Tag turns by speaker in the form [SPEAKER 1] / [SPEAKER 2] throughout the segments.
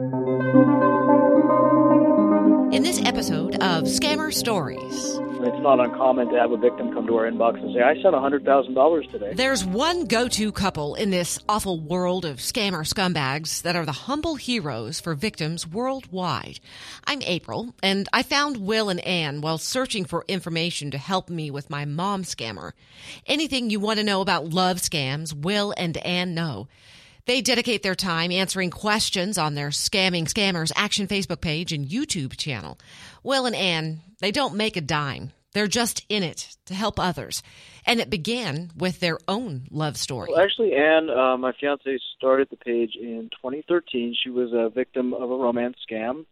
[SPEAKER 1] In this episode of Scammer Stories,
[SPEAKER 2] it's not uncommon to have a victim come to our inbox and say, I sent $100,000 today.
[SPEAKER 1] there's one go to couple in this awful world of scammer scumbags that are the humble heroes for victims worldwide. I'm April, and I found Will and Ann while searching for information to help me with my mom scammer. Anything you want to know about love scams, Will and Ann know. They dedicate their time answering questions on their Scamming Scammers Action Facebook page and YouTube channel. Will and Ann, they don't make a dime. They're just in it to help others. And it began with their own love story.
[SPEAKER 2] Well, actually, Anne, uh, my fiance, started the page in 2013. She was a victim of a romance scam,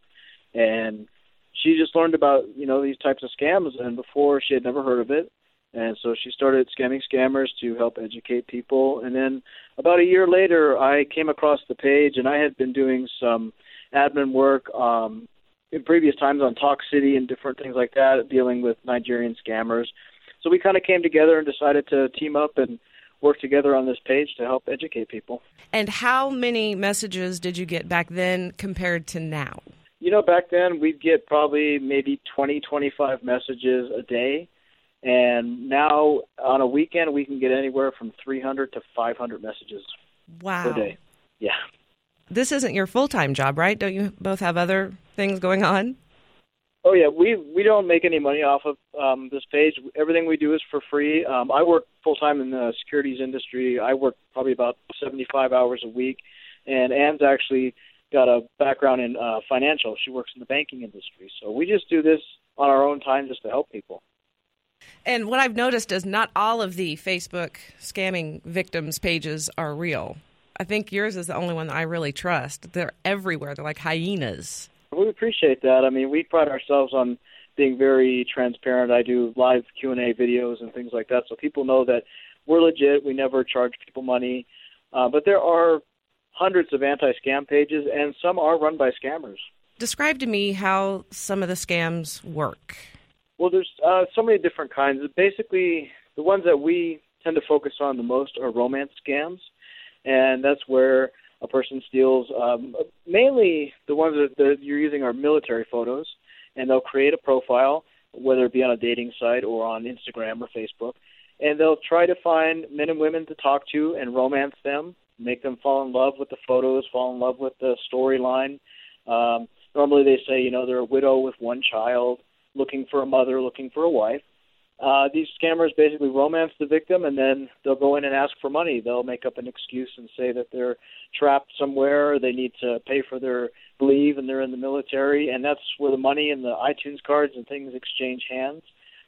[SPEAKER 2] and she just learned about you know these types of scams, and before she had never heard of it. And so she started scamming scammers to help educate people. And then about a year later, I came across the page, and I had been doing some admin work um, in previous times on Talk City and different things like that, dealing with Nigerian scammers. So we kind of came together and decided to team up and work together on this page to help educate people.
[SPEAKER 3] And how many messages did you get back then compared to now?
[SPEAKER 2] You know, back then we'd get probably maybe 20, 25 messages a day. And now on a weekend, we can get anywhere from 300 to 500 messages
[SPEAKER 3] Wow.
[SPEAKER 2] per day. Yeah.
[SPEAKER 3] This isn't your full time job, right? Don't you both have other things going on?
[SPEAKER 2] Oh yeah, we we don't make any money off of um, this page. Everything we do is for free. Um, I work full time in the securities industry. I work probably about 75 hours a week, and Anne's actually got a background in uh, financial. She works in the banking industry. So we just do this on our own time just to help people.
[SPEAKER 3] And what I've noticed is not all of the Facebook scamming victims pages are real. I think yours is the only one that I really trust. They're everywhere. They're like hyenas.
[SPEAKER 2] We appreciate that. I mean, we pride ourselves on being very transparent. I do live Q and A videos and things like that, so people know that we're legit. We never charge people money. Uh, but there are hundreds of anti-scam pages, and some are run by scammers.
[SPEAKER 3] Describe to me how some of the scams work.
[SPEAKER 2] Well, there's uh, so many different kinds. Basically, the ones that we tend to focus on the most are romance scams, and that's where a person steals. Um, mainly, the ones that, you're using are military photos, and they'll create a profile, whether it be on a dating site or on Instagram or Facebook, and they'll try to find men and women to talk to and romance them, make them fall in love with the photos, fall in love with the storyline. Um, normally, they say, you know, they're a widow with one child looking for a mother, looking for a wife. Uh, these scammers basically romance the victim, and then they'll go in and ask for money. They'll make up an excuse and say that they're trapped somewhere, they need to pay for their leave, and they're in the military, and that's where the money and the iTunes cards and things exchange hands.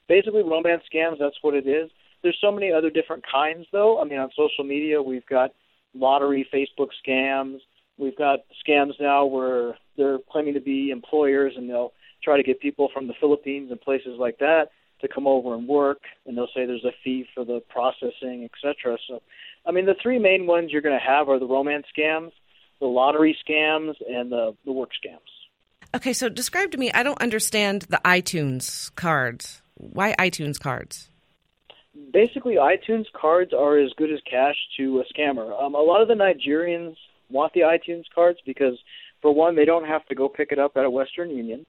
[SPEAKER 2] Basically, romance scams. That's what it is. There's so many other different kinds, though. I mean, on social media, we've got lottery Facebook scams. We've got scams now where they're claiming to be employers, and they'll try to get people from the Philippines and places like that to come over and work, and they'll say there's a fee for the processing, etc. So, I mean, the three main ones you're going to have are the romance scams, the lottery scams, and the the work scams.
[SPEAKER 3] Okay, so describe to me. I don't understand the iTunes cards. Why iTunes cards?
[SPEAKER 2] Basically, iTunes cards are as good as cash to a scammer. Um, a lot of the Nigerians want the iTunes cards because, for one, they don't have to go pick it up at a Western Union.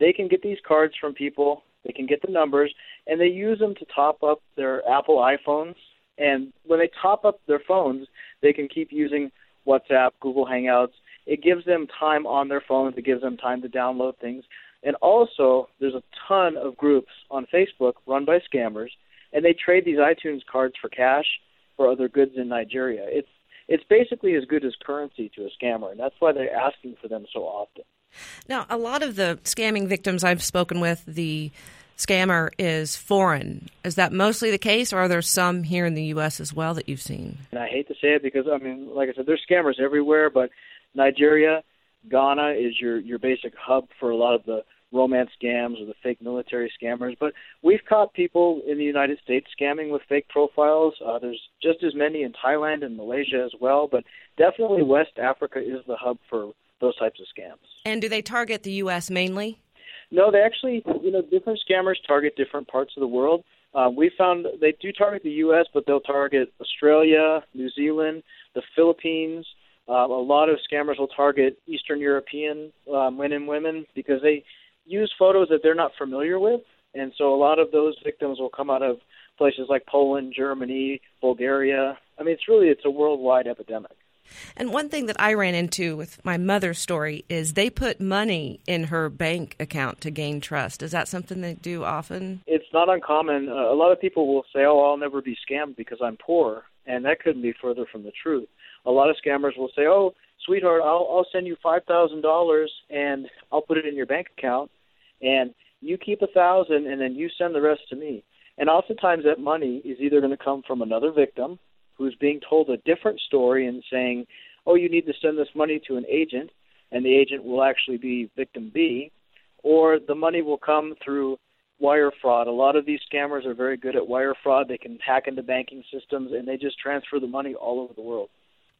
[SPEAKER 2] They can get these cards from people they can get the numbers, and they use them to top up their Apple iPhones. And when they top up their phones, they can keep using WhatsApp, Google Hangouts. It gives them time on their phones. It gives them time to download things. And also, there's a ton of groups on Facebook run by scammers, and they trade these iTunes cards for cash for other goods in Nigeria. It's it's basically as good as currency to a scammer, and that's why they're asking for them so often.
[SPEAKER 3] Now, a lot of the scamming victims I've spoken with, the scammer is foreign. Is that mostly the case, or are there some here in the U.S. as well that you've seen?
[SPEAKER 2] And I hate to say it because I mean, like I said, there's scammers everywhere, but Nigeria, Ghana is your your basic hub for a lot of the romance scams or the fake military scammers. But we've caught people in the United States scamming with fake profiles. Uh, there's just as many in Thailand and Malaysia as well, but definitely West Africa is the hub for those types of scams.
[SPEAKER 3] And do they target the U.S. mainly?
[SPEAKER 2] No, they actually, you know, different scammers target different parts of the world. Uh, we found they do target the U.S., but they'll target Australia, New Zealand, the Philippines, Uh, a lot of scammers will target Eastern European um, men and women because they use photos that they're not familiar with, and so a lot of those victims will come out of places like Poland, Germany, Bulgaria. I mean, it's really it's a worldwide epidemic.
[SPEAKER 3] And one thing that I ran into with my mother's story is they put money in her bank account to gain trust. Is that something they do often?
[SPEAKER 2] It's not uncommon. Uh, a lot of people will say, "Oh, I'll never be scammed because I'm poor," and that couldn't be further from the truth. A lot of scammers will say, "Oh, sweetheart, I'll I'll send you five thousand dollars and I'll put it in your bank account, and you keep a thousand, and then you send the rest to me." And oftentimes that money is either going to come from another victim who's being told a different story and saying, "Oh, you need to send this money to an agent," and the agent will actually be victim B, or the money will come through wire fraud. A lot of these scammers are very good at wire fraud. They can hack into banking systems and they just transfer the money all over the world.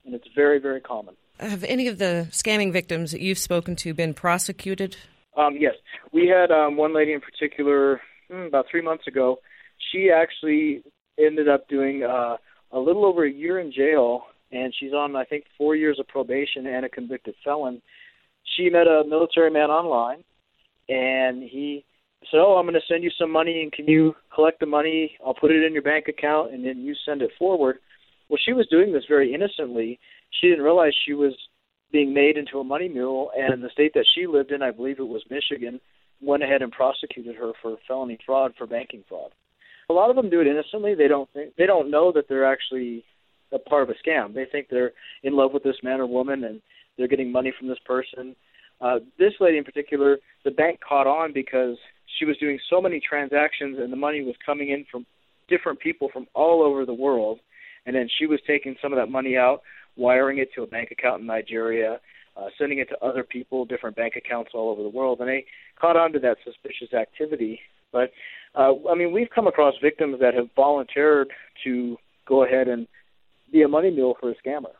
[SPEAKER 2] And it's very, very common.
[SPEAKER 3] Have any of the scamming victims that you've spoken to been prosecuted?
[SPEAKER 2] Um, yes. We had um, one lady in particular hmm, about three months ago. She actually ended up doing uh, a little over a year in jail, and she's on, I think, four years of probation and a convicted felon. She met a military man online, and he said, "Oh, I'm going to send you some money, and can you collect the money? I'll put it in your bank account, and then you send it forward." Well, she was doing this very innocently. She didn't realize she was being made into a money mule, and the state that she lived in, I believe it was Michigan, went ahead and prosecuted her for felony fraud for banking fraud a lot of them do it innocently. They don't think they don't know that they're actually a part of a scam. They think they're in love with this man or woman and they're getting money from this person. Uh, this lady in particular, the bank caught on because she was doing so many transactions and the money was coming in from different people from all over the world. And then she was taking some of that money out, wiring it to a bank account in Nigeria, uh, sending it to other people, different bank accounts all over the world. And they caught on to that suspicious activity. But uh, I mean, we've come across victims that have volunteered to go ahead and be a money mule for a scammer.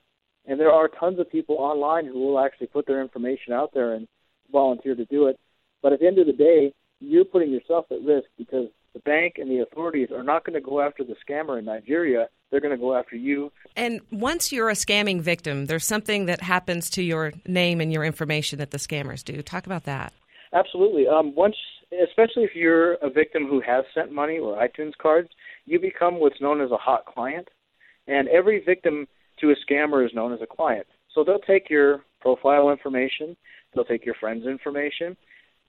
[SPEAKER 2] And there are tons of people online who will actually put their information out there and volunteer to do it. But at the end of the day, you're putting yourself at risk because the bank and the authorities are not going to go after the scammer in Nigeria. They're going to go after you.
[SPEAKER 3] And once you're a scamming victim, there's something that happens to your name and your information that the scammers do. Talk about that.
[SPEAKER 2] Absolutely. Um, once especially if you're a victim who has sent money or iTunes cards, you become what's known as a hot client. And every victim to a scammer is known as a client. So they'll take your profile information, they'll take your friends' information.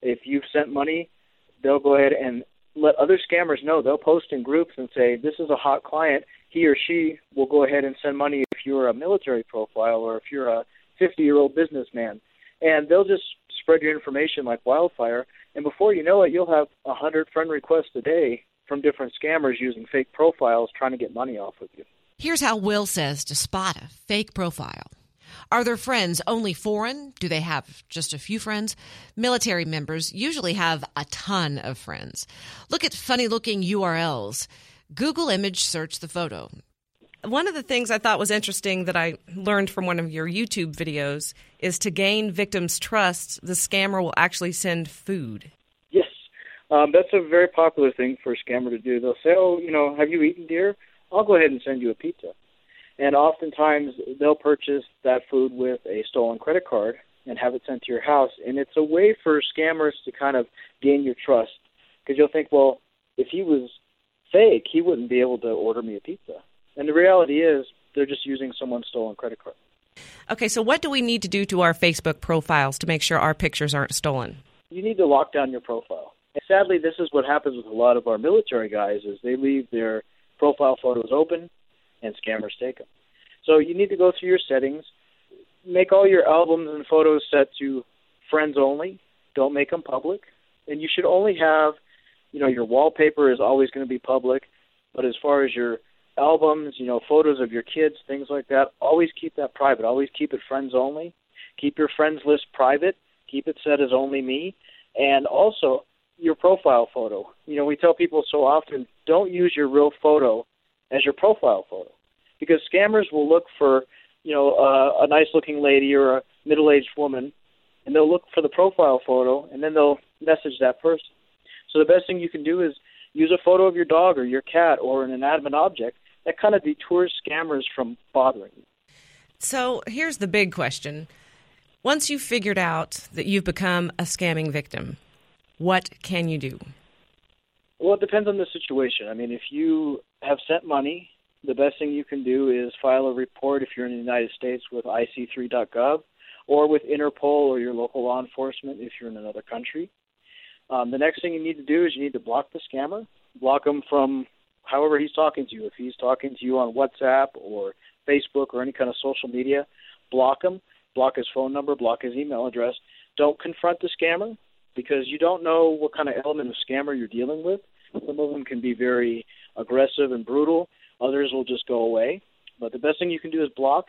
[SPEAKER 2] If you've sent money, they'll go ahead and let other scammers know. They'll post in groups and say, This is a hot client. He or she will go ahead and send money if you're a military profile or if you're a 50 year old businessman. And they'll just spread your information like wildfire and before you know it, you'll have a hundred friend requests a day from different scammers using fake profiles trying to get money off of you.
[SPEAKER 1] Here's how Will says to spot a fake profile. Are their friends only foreign? Do they have just a few friends? Military members usually have a ton of friends. Look at funny looking URLs. Google image search the photo.
[SPEAKER 3] One of the things I thought was interesting that I learned from one of your YouTube videos is to gain victims' trust, the scammer will actually send food.
[SPEAKER 2] Yes, um, that's a very popular thing for a scammer to do. They'll say, "Oh, you know, have you eaten dear? I'll go ahead and send you a pizza." And oftentimes they'll purchase that food with a stolen credit card and have it sent to your house. And it's a way for scammers to kind of gain your trust because you'll think, well, if he was fake, he wouldn't be able to order me a pizza. And the reality is, they're just using someone's stolen credit card.
[SPEAKER 3] Okay, so what do we need to do to our Facebook profiles to make sure our pictures aren't stolen?
[SPEAKER 2] You need to lock down your profile. And sadly, this is what happens with a lot of our military guys: is they leave their profile photos open, and scammers take them. So you need to go through your settings, make all your albums and photos set to friends only. Don't make them public, and you should only have, you know, your wallpaper is always going to be public, but as far as your albums, you know, photos of your kids, things like that. Always keep that private. Always keep it friends only. Keep your friends list private. Keep it set as only me. And also your profile photo. You know, we tell people so often don't use your real photo as your profile photo because scammers will look for, you know, uh, a nice looking lady or a middle aged woman and they'll look for the profile photo and then they'll message that person. So the best thing you can do is use a photo of your dog or your cat or an inanimate object that kind of detours scammers from bothering you.
[SPEAKER 3] So here's the big question. Once you've figured out that you've become a scamming victim, what can you do?
[SPEAKER 2] Well, it depends on the situation. I mean, if you have sent money, the best thing you can do is file a report if you're in the United States with IC3.gov or with Interpol or your local law enforcement if you're in another country. Um, the next thing you need to do is you need to block the scammer, block them from however he's talking to you. If he's talking to you on WhatsApp or Facebook or any kind of social media, block him, block his phone number, block his email address. Don't confront the scammer because you don't know what kind of element of scammer you're dealing with. Some of them can be very aggressive and brutal. Others will just go away. But the best thing you can do is block.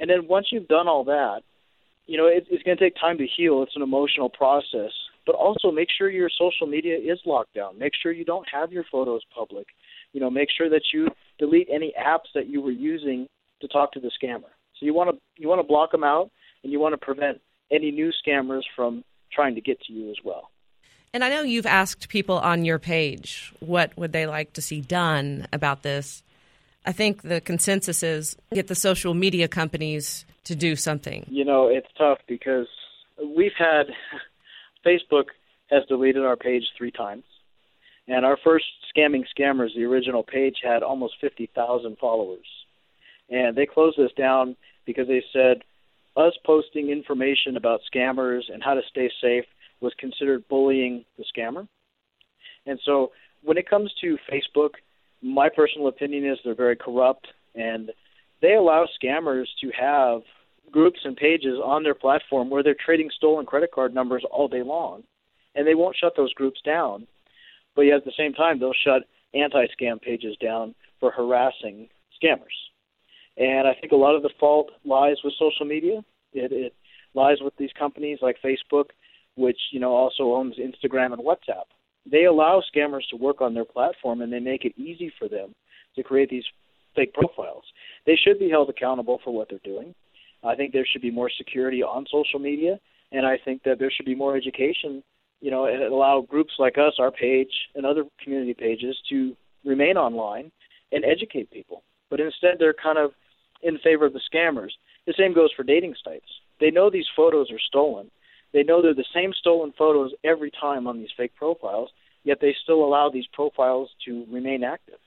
[SPEAKER 2] And then once you've done all that, you know, it, it's going to take time to heal. It's an emotional process. But also make sure your social media is locked down. Make sure you don't have your photos public. You know, make sure that you delete any apps that you were using to talk to the scammer. So you want to you want to block them out, and you want to prevent any new scammers from trying to get to you as well.
[SPEAKER 3] And I know you've asked people on your page what would they like to see done about this. I think the consensus is get the social media companies to do something.
[SPEAKER 2] You know, it's tough because we've had Facebook has deleted our page three times. And our first scamming scammers, the original page had almost 50,000 followers. And they closed this down because they said us posting information about scammers and how to stay safe was considered bullying the scammer. And so when it comes to Facebook, my personal opinion is they're very corrupt and they allow scammers to have groups and pages on their platform where they're trading stolen credit card numbers all day long. And they won't shut those groups down. But yet at the same time, they'll shut anti scam pages down for harassing scammers. And I think a lot of the fault lies with social media. It, it lies with these companies like Facebook, which you know also owns Instagram and WhatsApp. They allow scammers to work on their platform, and they make it easy for them to create these fake profiles. They should be held accountable for what they're doing. I think there should be more security on social media, and I think that there should be more education. You know, and allow groups like us, our page, and other community pages to remain online and educate people. But instead, they're kind of in favor of the scammers. The same goes for dating sites. They know these photos are stolen. They know they're the same stolen photos every time on these fake profiles, yet they still allow these profiles to remain active.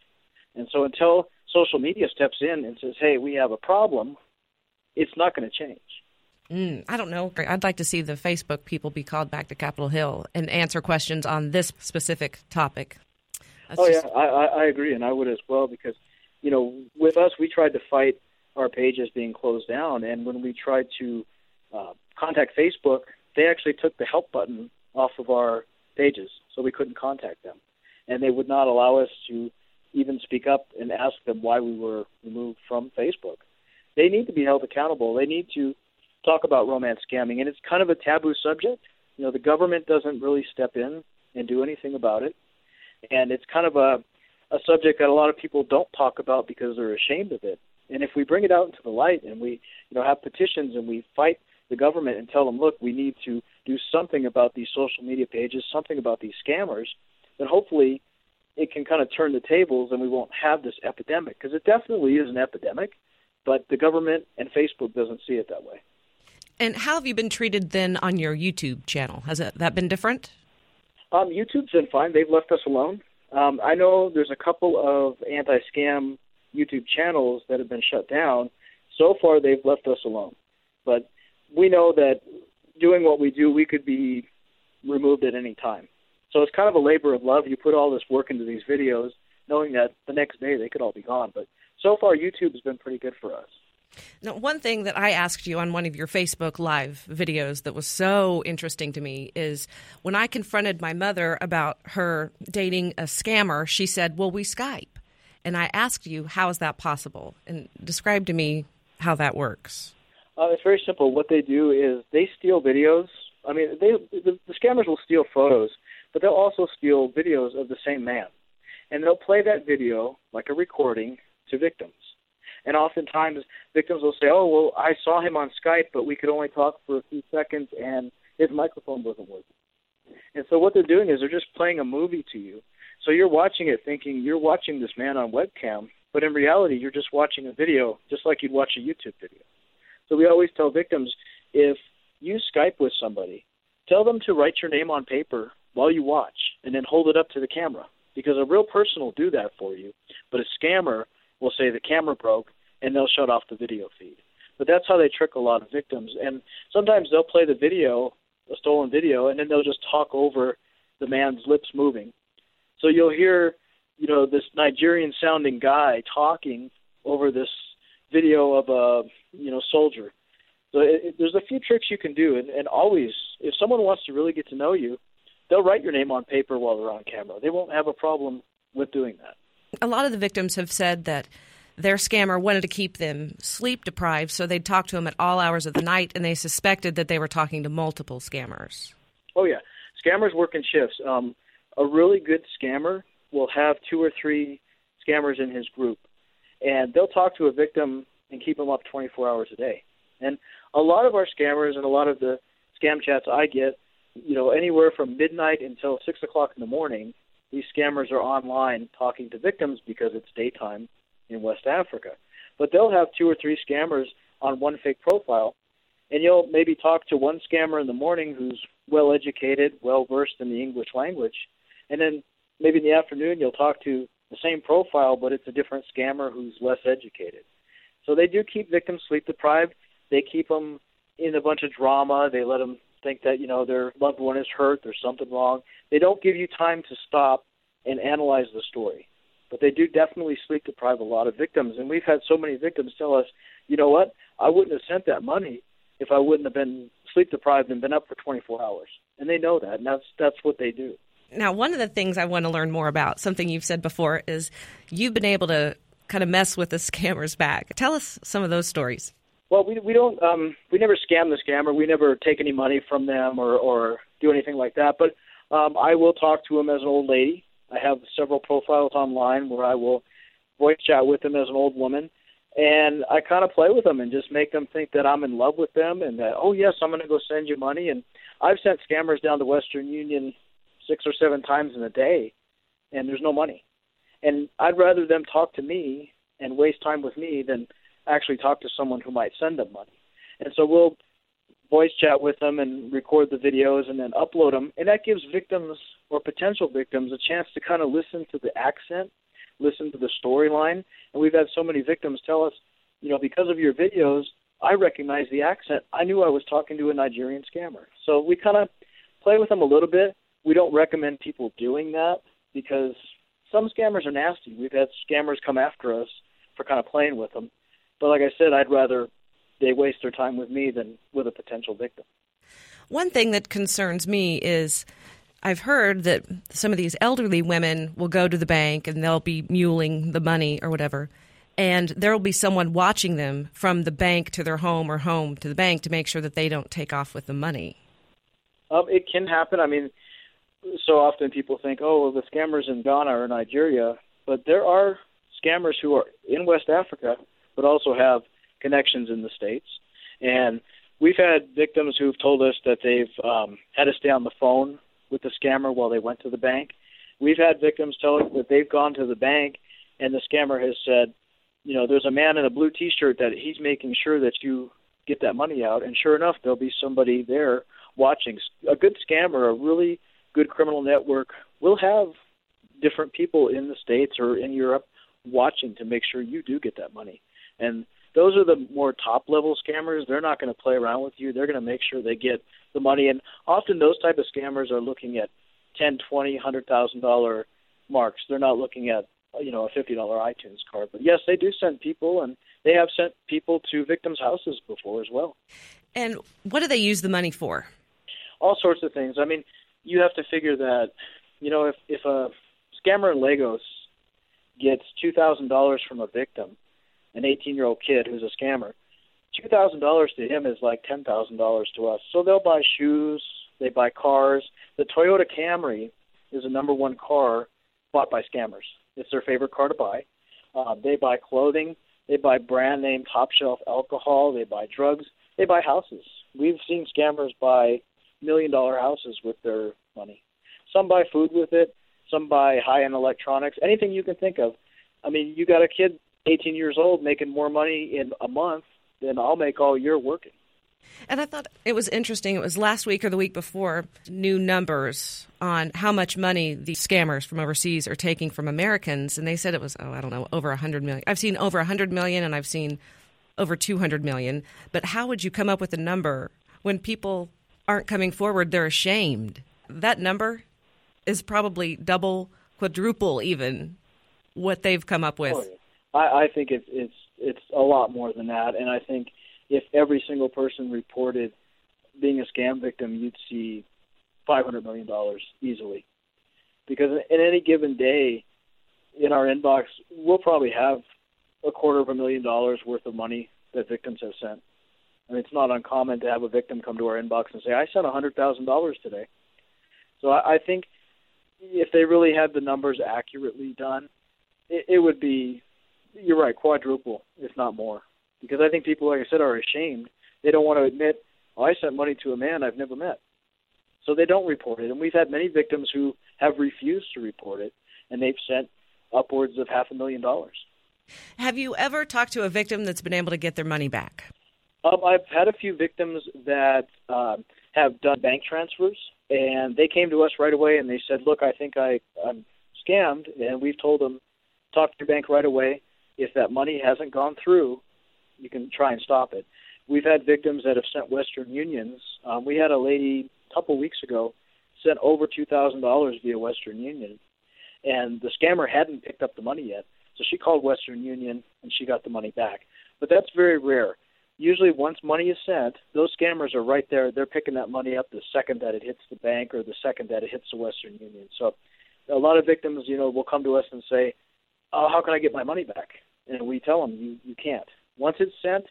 [SPEAKER 2] And so until social media steps in and says, hey, we have a problem, it's not going to change.
[SPEAKER 3] Mm, I don't know. I'd like to see the Facebook people be called back to Capitol Hill and answer questions on this specific topic.
[SPEAKER 2] That's oh, just... yeah, I, I agree, and I would as well because, you know, with us, we tried to fight our pages being closed down. And when we tried to uh, contact Facebook, they actually took the help button off of our pages, so we couldn't contact them. And they would not allow us to even speak up and ask them why we were removed from Facebook. They need to be held accountable. They need to talk about romance scamming, and it's kind of a taboo subject. You know, the government doesn't really step in and do anything about it, and it's kind of a a subject that a lot of people don't talk about because they're ashamed of it. And if we bring it out into the light and we, you know, have petitions and we fight the government and tell them, look, we need to do something about these social media pages, something about these scammers, then hopefully it can kind of turn the tables and we won't have this epidemic because it definitely is an epidemic, but the government and Facebook doesn't see it that way.
[SPEAKER 3] And how have you been treated then on your YouTube channel? Has that been different?
[SPEAKER 2] Um, YouTube's been fine. They've left us alone. Um, I know there's a couple of anti-scam YouTube channels that have been shut down, so far they've left us alone. But we know that doing what we do, we could be removed at any time. So it's kind of a labor of love. You put all this work into these videos, knowing that the next day they could all be gone. But so far, YouTube has been pretty good for us.
[SPEAKER 3] Now, one thing that I asked you on one of your Facebook Live videos that was so interesting to me is when I confronted my mother about her dating a scammer, she said, Well, we Skype. And I asked you, how is that possible? And describe to me how that works.
[SPEAKER 2] Uh, it's very simple. What they do is they steal videos. I mean, they the, the scammers will steal photos, but they'll also steal videos of the same man, and they'll play that video like a recording to victims. And oftentimes, victims will say, "Oh, well, I saw him on Skype, but we could only talk for a few seconds, and his microphone wasn't working." And so what they're doing is they're just playing a movie to you, so you're watching it thinking you're watching this man on webcam, but in reality, you're just watching a video just like you'd watch a YouTube video. So we always tell victims if you Skype with somebody, tell them to write your name on paper while you watch and then hold it up to the camera because a real person will do that for you, but a scammer will say the camera broke and they'll shut off the video feed. But that's how they trick a lot of victims. And sometimes they'll play the video, a stolen video, and then they'll just talk over the man's lips moving. So you'll hear, you know, this Nigerian sounding guy talking over this video of a, you know, soldier. So it, it, there's a few tricks you can do, and, and always, if someone wants to really get to know you, they'll write your name on paper while they're on camera. They won't have a problem with doing that.
[SPEAKER 3] A lot of the victims have said that their scammer wanted to keep them sleep deprived, so they'd talk to them at all hours of the night, and they suspected that they were talking to multiple scammers.
[SPEAKER 2] Oh yeah, scammers work in shifts. Um, a really good scammer will have two or three scammers in his group, and they'll talk to a victim and keep them up 24 hours a day. And a lot of our scammers and a lot of the scam chats I get you know, anywhere from midnight until six o'clock in the morning, these scammers are online talking to victims because it's daytime in West Africa. But they'll have two or three scammers on one fake profile, and you'll maybe talk to one scammer in the morning who's well educated, well versed in the English language, and then maybe in the afternoon you'll talk to the same profile, but it's a different scammer who's less educated. So they do keep victims sleep deprived. They keep them in a bunch of drama. They let them think that you know their loved one is hurt, there's something wrong. They don't give you time to stop and analyze the story. But they do definitely sleep deprive a lot of victims, and we've had so many victims tell us, you know what, I wouldn't have sent that money if I wouldn't have been sleep deprived and been up for 24 hours. And they know that, and that's that's what they do.
[SPEAKER 3] Now, one of the things I want to learn more about, something you've said before, is you've been able to kind of mess with the scammers back. Tell us some of those stories.
[SPEAKER 2] Well, we we don't um, we never scam the scammer. We never take any money from them or or do anything like that. But um, I will talk to them as an old lady. I have several profiles online where I will voice chat with them as an old woman, and I kind of play with them and just make them think that I'm in love with them and that oh yes I'm going to go send you money. And I've sent scammers down to Western Union six or seven times in a day, and there's no money. And I'd rather them talk to me and waste time with me than actually talk to someone who might send them money. And so we'll voice chat with them and record the videos and then upload them. And that gives victims or potential victims a chance to kind of listen to the accent, listen to the storyline. And we've had so many victims tell us, you know, because of your videos, I recognize the accent. I knew I was talking to a Nigerian scammer. So we kind of play with them a little bit. We don't recommend people doing that because some scammers are nasty. We've had scammers come after us for kind of playing with them. But like I said, I'd rather they waste their time with me than with a potential victim.
[SPEAKER 3] One thing that concerns me is I've heard that some of these elderly women will go to the bank and they'll be muling the money or whatever. And there will be someone watching them from the bank to their home or home to the bank to make sure that they don't take off with the money.
[SPEAKER 2] Um, it can happen. I mean, so often people think, oh, well, the scammers in Ghana or Nigeria, but there are scammers who are in West Africa but also have connections in the states. And we've had victims who've told us that they've um, had to stay on the phone with the scammer while they went to the bank. We've had victims tell us that they've gone to the bank and the scammer has said, you know, there's a man in a blue T-shirt that he's making sure that you get that money out, and sure enough, there'll be somebody there watching. A good scammer, a really good criminal network, will have different people in the states or in Europe watching to make sure you do get that money. And those are the more top level scammers. They're not going to play around with you. They're going to make sure they get the money. And often those type of scammers are looking at ten, twenty, hundred thousand dollar marks. They're not looking at you know a fifty dollar iTunes card. But yes, they do send people, and they have sent people to victims' houses before as well.
[SPEAKER 3] And what do they use the money for?
[SPEAKER 2] All sorts of things. I mean, you have to figure that you know if if a scammer in Lagos gets two thousand dollars from a victim an 18 year old kid who's a scammer, two thousand dollars to him is like ten thousand dollars to us. So they'll buy shoes, they buy cars. The Toyota Camry is the number one car bought by scammers. It's their favorite car to buy. Uh, they buy clothing, they buy brand name top shelf alcohol, they buy drugs, they buy houses. We've seen scammers buy million dollar houses with their money. Some buy food with it, some buy high end electronics, anything you can think of. I mean, you got a kid 18 years old making more money in a month than I'll make all year working.
[SPEAKER 3] And I thought it was interesting. It was last week or the week before, new numbers on how much money the scammers from overseas are taking from Americans. And they said it was, oh, I don't know, over a 100 million. I've seen over a 100 million and I've seen over 200 million. But how would you come up with a number when people aren't coming forward? They're ashamed. That number is probably double, quadruple even what they've come up with.
[SPEAKER 2] Oh, I, I think it's it's it's a lot more than that, and I think if every single person reported being a scam victim, you'd see five hundred million dollars easily. Because in any given day, in our inbox, we'll probably have a quarter of a million dollars worth of money that victims have sent. I mean, it's not uncommon to have a victim come to our inbox and say, "I sent a hundred thousand dollars today." So I, I think if they really had the numbers accurately done, it, it would be, you're right, quadruple, if not more because I think people, like I said, are ashamed. They don't want to admit, oh, I sent money to a man I've never met. So they don't report it. And we've had many victims who have refused to report it, and they've sent upwards of half a million dollars.
[SPEAKER 3] Have you ever talked to a victim that's been able to get their money back?
[SPEAKER 2] Um, I've had a few victims that uh, have done bank transfers, and they came to us right away and they said, "Look, I think I, I'm scammed," and we've told them, "Talk to your bank right away. If that money hasn't gone through, you can try and stop it. We've had victims that have sent Western Unions. Um, we had a lady a couple weeks ago sent over two thousand dollars via Western Union, and the scammer hadn't picked up the money yet. So she called Western Union and she got the money back. But that's very rare. Usually, once money is sent, those scammers are right there. They're picking that money up the second that it hits the bank or the second that it hits the Western Union. So, a lot of victims, you know, will come to us and say, "Oh, how can I get my money back?" And we tell them, "You you can't. Once it's sent,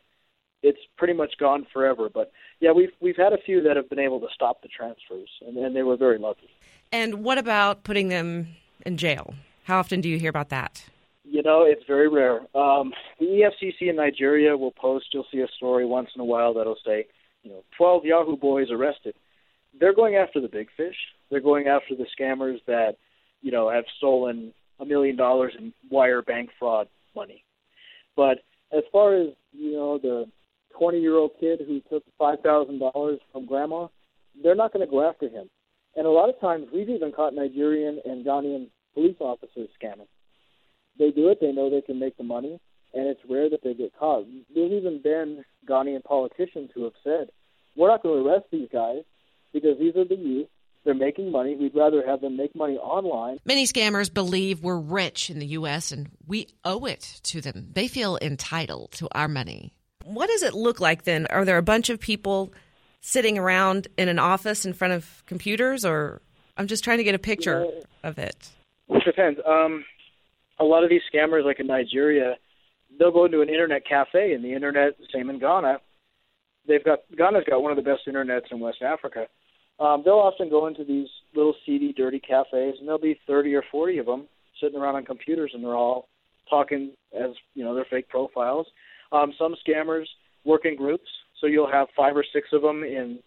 [SPEAKER 2] it's pretty much gone forever. But yeah, we've we've had a few that have been able to stop the transfers, and, and they were very lucky.
[SPEAKER 3] And what about putting them in jail? How often do you hear about that?
[SPEAKER 2] You know, it's very rare. Um, the EFCC in Nigeria will post. You'll see a story once in a while that'll say, you know, 12 Yahoo boys arrested. They're going after the big fish. They're going after the scammers that, you know, have stolen a million dollars in wire bank fraud money. But as far as you know, the 20 year old kid who took five thousand dollars from grandma, they're not going to go after him. And a lot of times, we've even caught Nigerian and Ghanaian police officers scamming. They do it; they know they can make the money, and it's rare that they get caught. There's even been Ghanaian politicians who have said, "We're not going to arrest these guys because these are the youth. They're making money. We'd rather have them make money online.
[SPEAKER 1] Many scammers believe we're rich in the U.S. and we owe it to them. They feel entitled to our money.
[SPEAKER 3] What does it look like then? Are there a bunch of people sitting around in an office in front of computers, or I'm just trying to get a picture you know, of it?
[SPEAKER 2] It depends. Um, a lot of these scammers, like in Nigeria, they'll go into an internet cafe, and the internet, same in Ghana. They've got Ghana's got one of the best internets in West Africa um, they'll often go into these little seedy, dirty cafes, and there'll be 30 or 40 of them sitting around on computers, and they're all talking as you know their fake profiles. Um, some scammers work in groups, so you'll have five or six of them in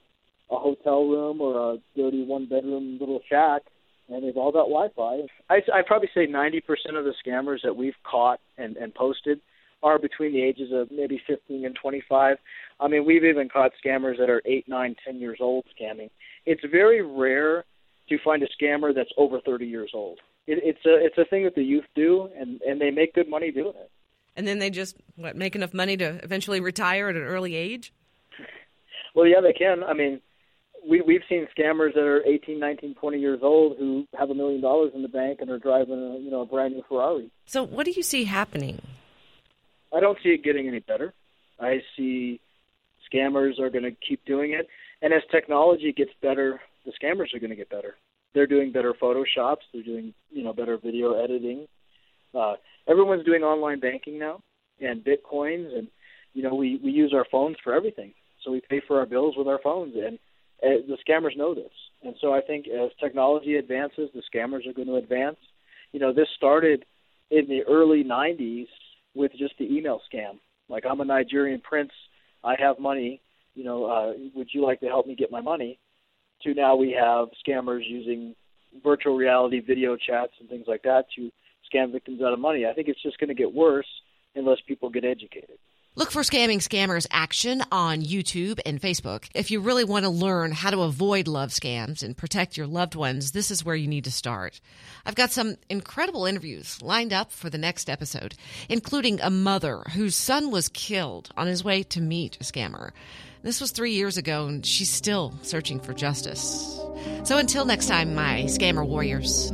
[SPEAKER 2] a hotel room or a dirty one-bedroom little shack, and they've all got Wi-Fi. I, I'd probably say 90% of the scammers that we've caught and, and posted are between the ages of maybe 15 and 25. I mean, we've even caught scammers that are eight, nine, ten years old scamming it's very rare to find a scammer that's over 30 years old. It, it's a it's a thing that the youth do, and and they make good money doing it.
[SPEAKER 3] And then they just what make enough money to eventually retire at an early age.
[SPEAKER 2] Well, yeah, they can. I mean, we we've seen scammers that are 18, 19, 20 years old who have a million dollars in the bank and are driving a you know a brand new Ferrari.
[SPEAKER 3] So, what do you see happening?
[SPEAKER 2] I don't see it getting any better. I see scammers are going to keep doing it. And as technology gets better, the scammers are going to get better. They're doing better photoshops. They're doing you know better video editing. Uh, everyone's doing online banking now and bitcoins, and you know we we use our phones for everything. So we pay for our bills with our phones, and uh, the scammers know this. And so I think as technology advances, the scammers are going to advance. You know, this started in the early 90s with just the email scam. Like I'm a Nigerian prince, I have money, you know, uh, would you like to help me get my money? To now we have scammers using virtual reality video chats and things like that to scam victims out of money. I think it's just going to get worse unless people get educated.
[SPEAKER 1] Look for Scamming Scammers Action on YouTube and Facebook. If you really want to learn how to avoid love scams and protect your loved ones, this is where you need to start. I've got some incredible interviews lined up for the next episode, including a mother whose son was killed on his way to meet a scammer. This was three years ago, and she's still searching for justice. So until next time, my scammer warriors.